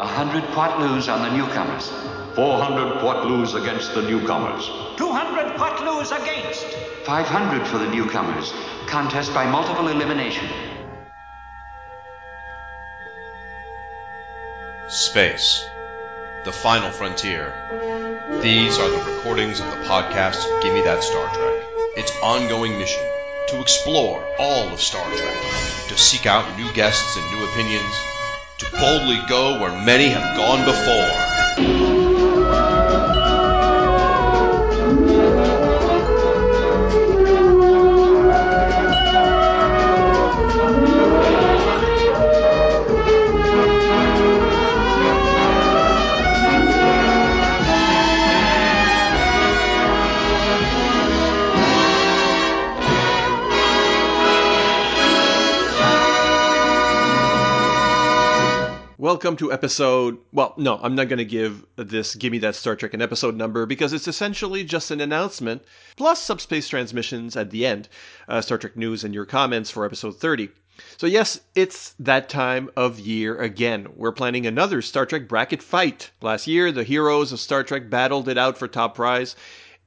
A hundred quatloos on the newcomers. 400 quatloos against the newcomers. 200 quatloos against. 500 for the newcomers. Contest by multiple elimination. Space. The final frontier. These are the recordings of the podcast Gimme That Star Trek. Its ongoing mission to explore all of Star Trek, to seek out new guests and new opinions, to boldly go where many have gone before. Welcome to episode. Well, no, I'm not going to give this Gimme That Star Trek an episode number because it's essentially just an announcement plus subspace transmissions at the end, uh, Star Trek news, and your comments for episode 30. So, yes, it's that time of year again. We're planning another Star Trek bracket fight. Last year, the heroes of Star Trek battled it out for top prize.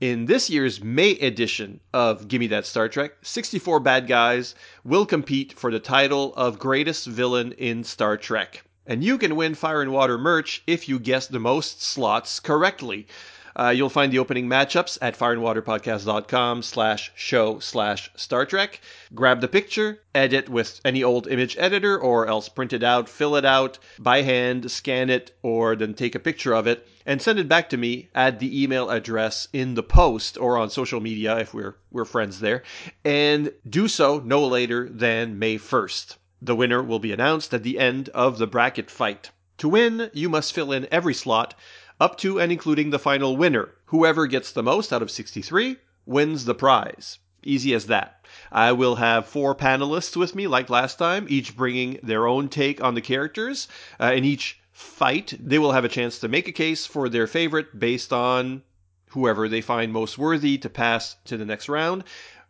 In this year's May edition of Gimme That Star Trek, 64 bad guys will compete for the title of greatest villain in Star Trek. And you can win Fire and Water merch if you guess the most slots correctly. Uh, you'll find the opening matchups at fireandwaterpodcast.com slash show slash Star Trek. Grab the picture, edit with any old image editor, or else print it out, fill it out by hand, scan it, or then take a picture of it, and send it back to me at the email address in the post or on social media if we're, we're friends there. And do so no later than May 1st. The winner will be announced at the end of the bracket fight. To win, you must fill in every slot, up to and including the final winner. Whoever gets the most out of 63 wins the prize. Easy as that. I will have four panelists with me, like last time, each bringing their own take on the characters. Uh, in each fight, they will have a chance to make a case for their favorite based on whoever they find most worthy to pass to the next round.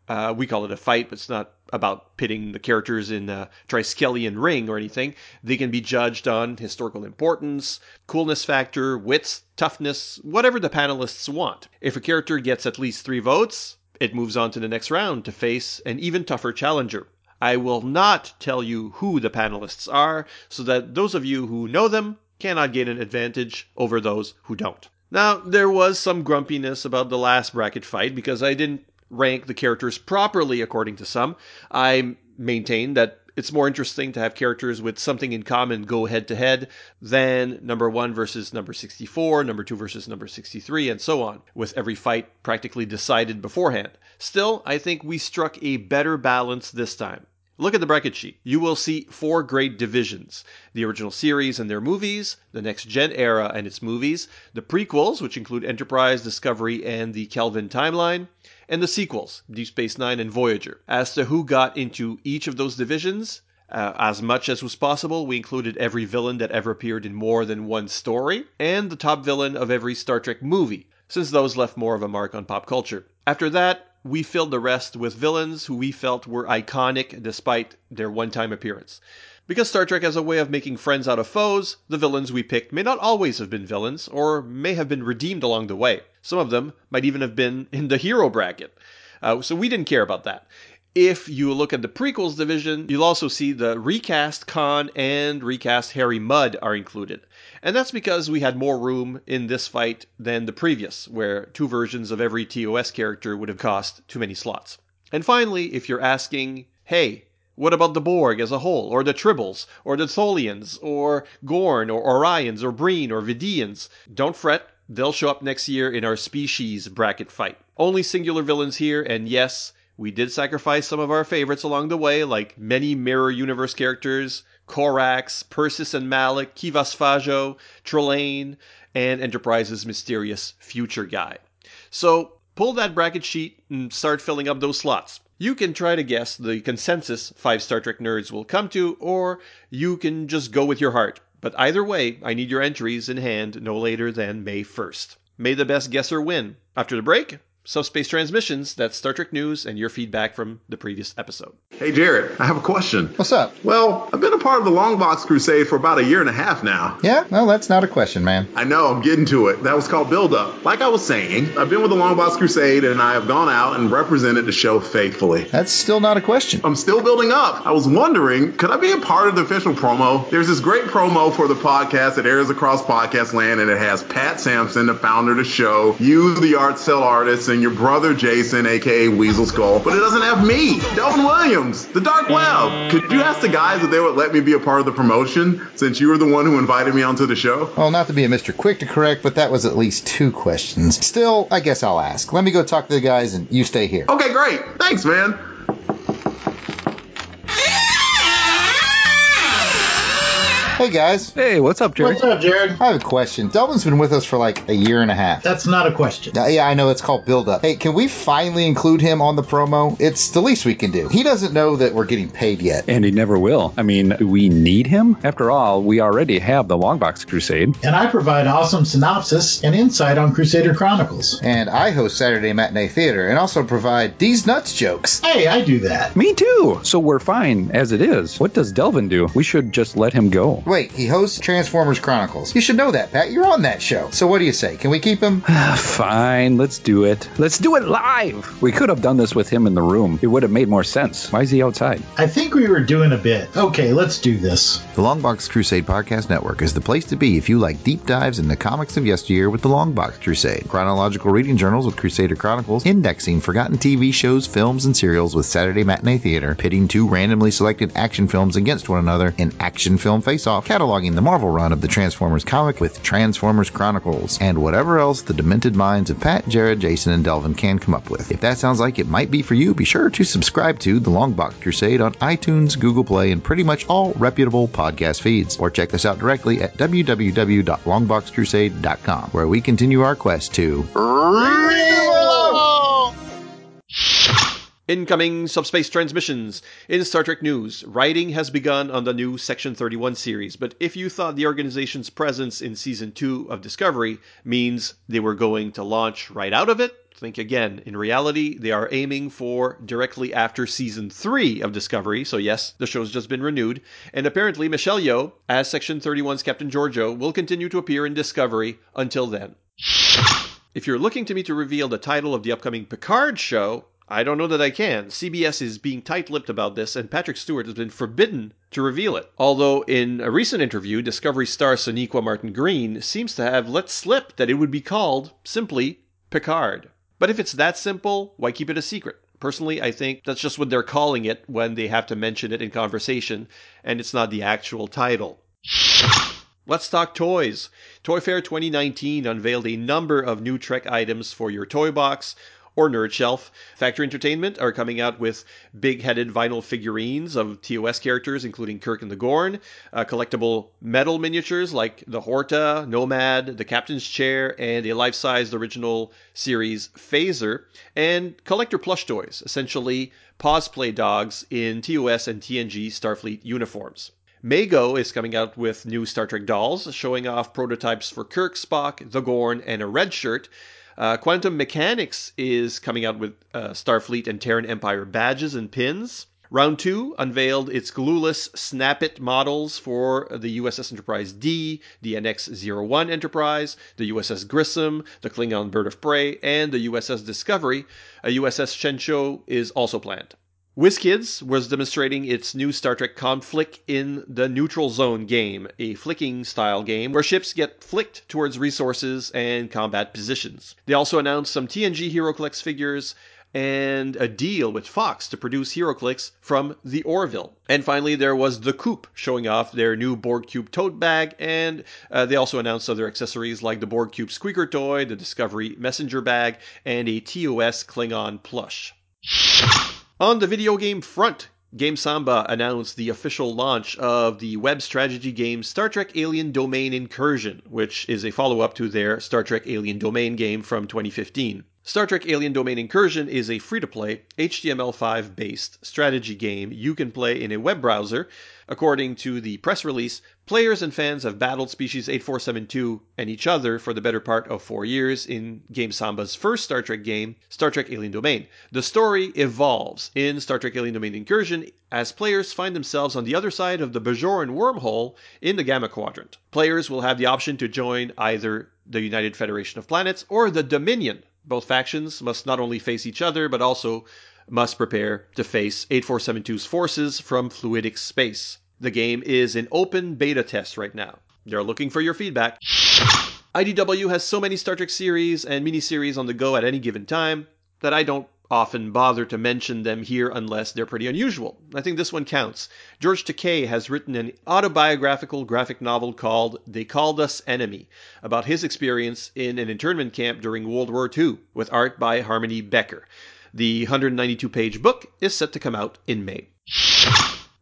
Uh, we call it a fight, but it's not about pitting the characters in a Triskelion ring or anything. They can be judged on historical importance, coolness factor, wits, toughness, whatever the panelists want. If a character gets at least three votes, it moves on to the next round to face an even tougher challenger. I will not tell you who the panelists are, so that those of you who know them cannot gain an advantage over those who don't. Now, there was some grumpiness about the last bracket fight because I didn't rank the characters properly according to some. I maintain that it's more interesting to have characters with something in common go head to head than number 1 versus number 64, number 2 versus number 63, and so on, with every fight practically decided beforehand. Still, I think we struck a better balance this time. Look at the bracket sheet. You will see four great divisions the original series and their movies, the next gen era and its movies, the prequels, which include Enterprise, Discovery, and the Kelvin timeline, and the sequels, Deep Space Nine and Voyager. As to who got into each of those divisions, uh, as much as was possible, we included every villain that ever appeared in more than one story, and the top villain of every Star Trek movie, since those left more of a mark on pop culture. After that, we filled the rest with villains who we felt were iconic despite their one time appearance. Because Star Trek has a way of making friends out of foes, the villains we picked may not always have been villains, or may have been redeemed along the way. Some of them might even have been in the hero bracket. Uh, so we didn't care about that. If you look at the prequels division, you'll also see the recast Khan and recast Harry Mudd are included. And that's because we had more room in this fight than the previous, where two versions of every TOS character would have cost too many slots. And finally, if you're asking, hey, what about the Borg as a whole, or the Tribbles, or the Tholians, or Gorn, or Orions, or Breen, or Vidians? Don't fret, they'll show up next year in our species bracket fight. Only singular villains here, and yes, we did sacrifice some of our favorites along the way, like many Mirror Universe characters, Korax, Persis and Malik, Kivas Fajo, Trelane, and Enterprise's mysterious future guy. So pull that bracket sheet and start filling up those slots. You can try to guess the consensus five Star Trek nerds will come to, or you can just go with your heart. But either way, I need your entries in hand no later than May 1st. May the best guesser win. After the break, Subspace Transmissions, that's Star Trek news and your feedback from the previous episode. Hey, Jared, I have a question. What's up? Well, I've been a part of the Longbox Crusade for about a year and a half now. Yeah, well, that's not a question, man. I know, I'm getting to it. That was called Build Up. Like I was saying, I've been with the Longbox Crusade and I have gone out and represented the show faithfully. That's still not a question. I'm still building up. I was wondering, could I be a part of the official promo? There's this great promo for the podcast that airs across podcast land, and it has Pat Sampson, the founder of the show, you, the art cell artist, and your brother Jason, aka Weasel Skull. But it doesn't have me, Delvin Williams, the Dark Web. Could you ask the guys if they would let me be a part of the promotion since you were the one who invited me onto the show? Well, not to be a Mr. Quick to correct, but that was at least two questions. Still, I guess I'll ask. Let me go talk to the guys and you stay here. Okay, great. Thanks, man. Hey guys. Hey, what's up, Jared? What's up, Jared? I have a question. Delvin's been with us for like a year and a half. That's not a question. Uh, yeah, I know it's called build up. Hey, can we finally include him on the promo? It's the least we can do. He doesn't know that we're getting paid yet. And he never will. I mean, we need him. After all, we already have the Longbox Crusade. And I provide awesome synopsis and insight on Crusader Chronicles. And I host Saturday Matinee Theater and also provide these nuts jokes. Hey, I do that. Me too. So we're fine as it is. What does Delvin do? We should just let him go. Wait, he hosts Transformers Chronicles. You should know that, Pat. You're on that show. So what do you say? Can we keep him? Fine, let's do it. Let's do it live. We could have done this with him in the room. It would have made more sense. Why is he outside? I think we were doing a bit. Okay, let's do this. The Longbox Crusade Podcast Network is the place to be if you like deep dives in the comics of yesteryear with the Longbox Crusade, chronological reading journals with Crusader Chronicles, indexing forgotten TV shows, films, and serials with Saturday Matinee Theater, pitting two randomly selected action films against one another in Action Film Face Off, cataloging the Marvel run of the Transformers comic with Transformers Chronicles, and whatever else the demented minds of Pat, Jared, Jason, and Delvin can come up with. If that sounds like it might be for you, be sure to subscribe to The Longbox Crusade on iTunes, Google Play, and pretty much all reputable podcast feeds. Or check us out directly at www.longboxcrusade.com, where we continue our quest to Incoming subspace transmissions. In Star Trek news, writing has begun on the new Section 31 series, but if you thought the organization's presence in Season 2 of Discovery means they were going to launch right out of it, think again. In reality, they are aiming for directly after Season 3 of Discovery, so yes, the show's just been renewed, and apparently Michelle Yeoh, as Section 31's Captain Georgiou, will continue to appear in Discovery until then. If you're looking to me to reveal the title of the upcoming Picard show, I don't know that I can. CBS is being tight lipped about this, and Patrick Stewart has been forbidden to reveal it. Although, in a recent interview, Discovery star Sonequa Martin Green seems to have let slip that it would be called simply Picard. But if it's that simple, why keep it a secret? Personally, I think that's just what they're calling it when they have to mention it in conversation, and it's not the actual title. Let's talk toys. Toy Fair 2019 unveiled a number of new Trek items for your toy box or Nerd Shelf. Factory Entertainment are coming out with big headed vinyl figurines of TOS characters, including Kirk and the Gorn, uh, collectible metal miniatures like the Horta, Nomad, the Captain's Chair, and a life sized original series Phaser, and collector plush toys, essentially pause play dogs in TOS and TNG Starfleet uniforms. Mego is coming out with new Star Trek dolls, showing off prototypes for Kirk, Spock, the Gorn, and a red shirt. Uh, Quantum Mechanics is coming out with uh, Starfleet and Terran Empire badges and pins. Round 2 unveiled its glueless Snap It models for the USS Enterprise D, the NX 01 Enterprise, the USS Grissom, the Klingon Bird of Prey, and the USS Discovery. A USS Shenzhou is also planned. WizKids was demonstrating its new Star Trek conflict in the Neutral Zone game, a flicking style game where ships get flicked towards resources and combat positions. They also announced some TNG HeroClix figures and a deal with Fox to produce HeroClix from the Orville. And finally, there was the Coop showing off their new Borg Cube tote bag, and uh, they also announced other accessories like the Borg Cube squeaker toy, the Discovery messenger bag, and a TOS Klingon plush. On the video game front, Game Samba announced the official launch of the web strategy game Star Trek Alien Domain Incursion, which is a follow up to their Star Trek Alien Domain game from 2015. Star Trek Alien Domain Incursion is a free to play, HTML5 based strategy game you can play in a web browser. According to the press release, Players and fans have battled Species 8472 and each other for the better part of four years in Game Samba's first Star Trek game, Star Trek Alien Domain. The story evolves in Star Trek Alien Domain Incursion as players find themselves on the other side of the Bajoran wormhole in the Gamma Quadrant. Players will have the option to join either the United Federation of Planets or the Dominion. Both factions must not only face each other, but also must prepare to face 8472's forces from fluidic space. The game is in open beta test right now. They're looking for your feedback. IDW has so many Star Trek series and miniseries on the go at any given time that I don't often bother to mention them here unless they're pretty unusual. I think this one counts. George Takei has written an autobiographical graphic novel called They Called Us Enemy about his experience in an internment camp during World War II, with art by Harmony Becker. The 192 page book is set to come out in May.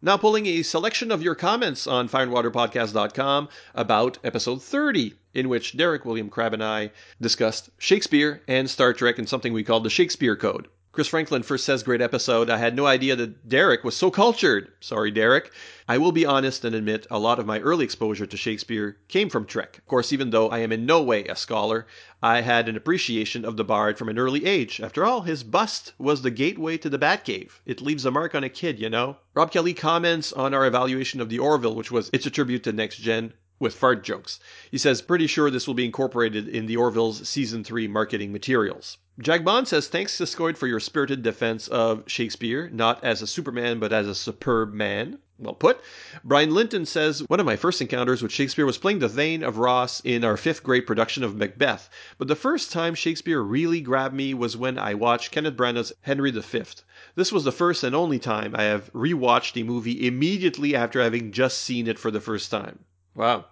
Now, pulling a selection of your comments on fireandwaterpodcast.com about episode 30, in which Derek William Crabb and I discussed Shakespeare and Star Trek and something we called the Shakespeare Code. Chris Franklin first says, Great episode. I had no idea that Derek was so cultured. Sorry, Derek. I will be honest and admit a lot of my early exposure to Shakespeare came from Trek. Of course, even though I am in no way a scholar, I had an appreciation of the bard from an early age. After all, his bust was the gateway to the Batcave. It leaves a mark on a kid, you know? Rob Kelly comments on our evaluation of the Orville, which was its a tribute to Next Gen with fart jokes. He says, pretty sure this will be incorporated in the Orville's season 3 marketing materials. Jack Bond says, thanks Siskoid for your spirited defense of Shakespeare, not as a Superman, but as a superb man. Well put. Brian Linton says, One of my first encounters with Shakespeare was playing the Thane of Ross in our fifth grade production of Macbeth. But the first time Shakespeare really grabbed me was when I watched Kenneth Branagh's Henry V. This was the first and only time I have rewatched a movie immediately after having just seen it for the first time. Wow.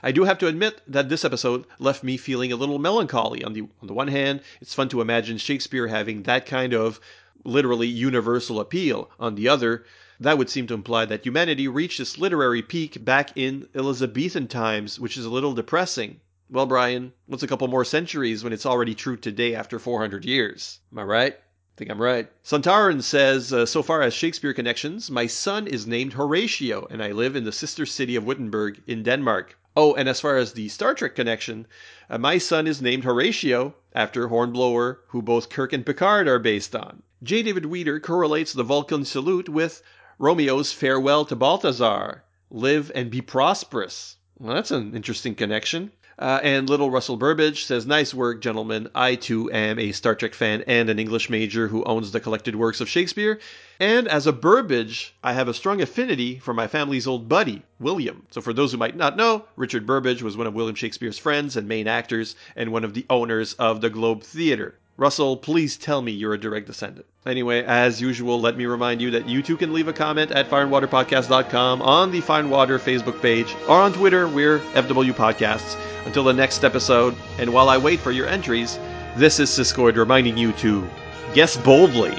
I do have to admit that this episode left me feeling a little melancholy. On the on the one hand, it's fun to imagine Shakespeare having that kind of literally universal appeal. On the other, that would seem to imply that humanity reached its literary peak back in Elizabethan times, which is a little depressing. Well, Brian, what's a couple more centuries when it's already true today after 400 years? Am I right? I think I'm right. Santaran says, uh, so far as Shakespeare connections, my son is named Horatio, and I live in the sister city of Wittenberg in Denmark. Oh, and as far as the Star Trek connection, uh, my son is named Horatio after Hornblower, who both Kirk and Picard are based on. J. David Weeder correlates the Vulcan salute with Romeo's farewell to Balthazar. Live and be prosperous. Well, that's an interesting connection. Uh, and little Russell Burbage says, Nice work, gentlemen. I too am a Star Trek fan and an English major who owns the collected works of Shakespeare. And as a Burbage, I have a strong affinity for my family's old buddy, William. So, for those who might not know, Richard Burbage was one of William Shakespeare's friends and main actors, and one of the owners of the Globe Theatre. Russell, please tell me you're a direct descendant. Anyway, as usual, let me remind you that you too can leave a comment at fireandwaterpodcast.com on the Fire and Water Facebook page or on Twitter, we're FW Podcasts. Until the next episode, and while I wait for your entries, this is Siskoid reminding you to guess boldly